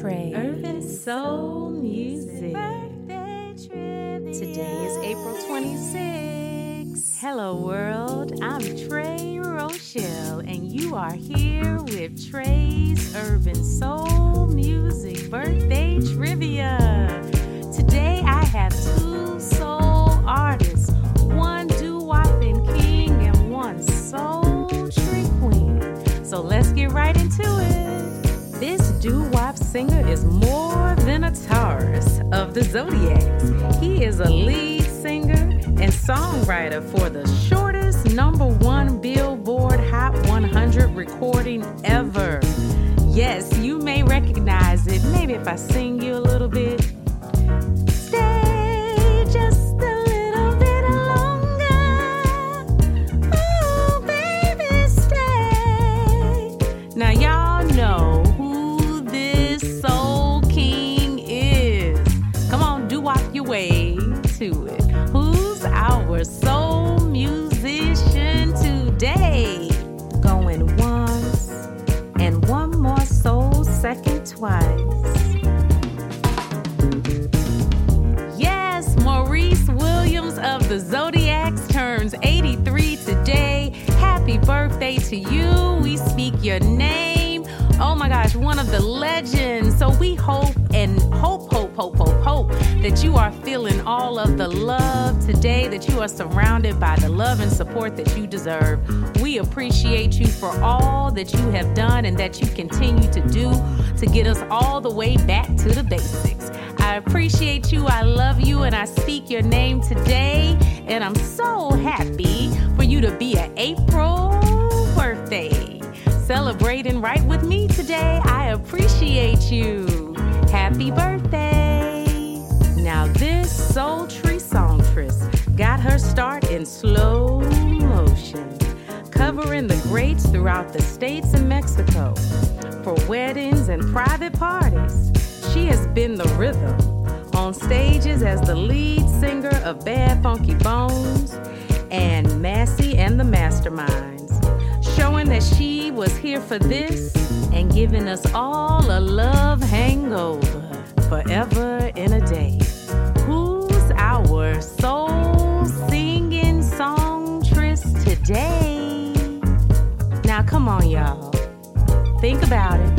Tre. Urban Soul Music. Today is April 26th. Hello, world. I'm Tre Rochelle, and you are here with Tre's Urban Soul Music Birthday Trivia. Singer is more than a Taurus of the Zodiacs. He is a lead singer and songwriter for the shortest number one Billboard Hot 100 recording ever. Yes, you may recognize it. Maybe if I sing you a little bit. Twice. Yes, Maurice Williams of the Zodiacs turns 83 today. Happy birthday to you. We speak your name. Oh my gosh, one of the legends. So we hope, that you are feeling all of the love today, that you are surrounded by the love and support that you deserve. We appreciate you for all that you have done and that you continue to do to get us all the way back to the basics. I appreciate you, I love you, and I speak your name today. And I'm so happy for you to be an April birthday. Celebrating right with me today. I appreciate you. Happy birthday. Now, this sultry songstress got her start in slow motion, covering the greats throughout the states and Mexico. For weddings and private parties, she has been the rhythm on stages as the lead singer of Bad Funky Bones and Massey and the Masterminds, showing that she was here for this and giving us all a love hangover come on, y'all. Think about it.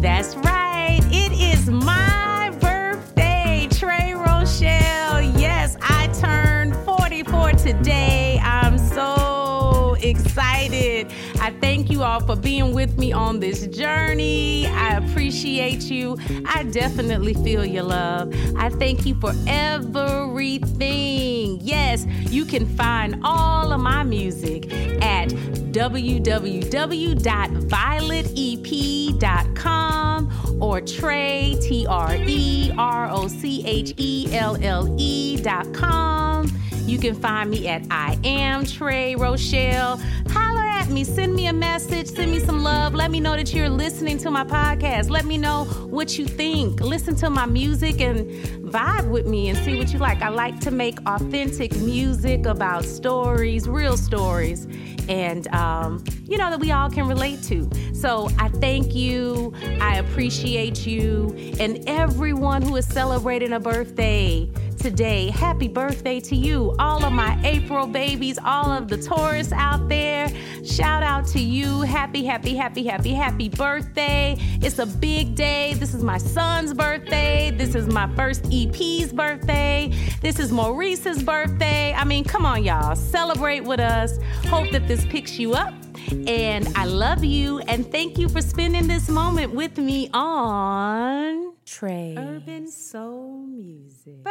That's right. It is my birthday, Tre Rochelle. Yes, I turned 44 today. I'm so excited. I thank you all for being with me on this journey. I appreciate you. I definitely feel your love. I thank you for everything. Yes, you can find all of my music at www.violetep.com or Tre, T R E R O C H E L L E dot com. You can find me at I am Tre Rochelle. Holler at me, send me a message, send me some love. Let me know that you're listening to my podcast. Let me know what you think. Listen to my music and vibe with me and see what you like. I like to make authentic music about stories, real stories, and um, you know that we all can relate to. So I thank you. I appreciate you and everyone who is celebrating a birthday today. Happy birthday to you, all of my April babies, all of the Taurus out there. Shout out to you. Happy, happy, happy, happy, happy birthday. It's a big day. This is my son's birthday. This is my first EP's birthday. This is Maurice's birthday. I mean, come on, y'all. Celebrate with us. Hope that this picks you up. And I love you. And thank you for spending this moment with me on Tre. Urban Soul Music.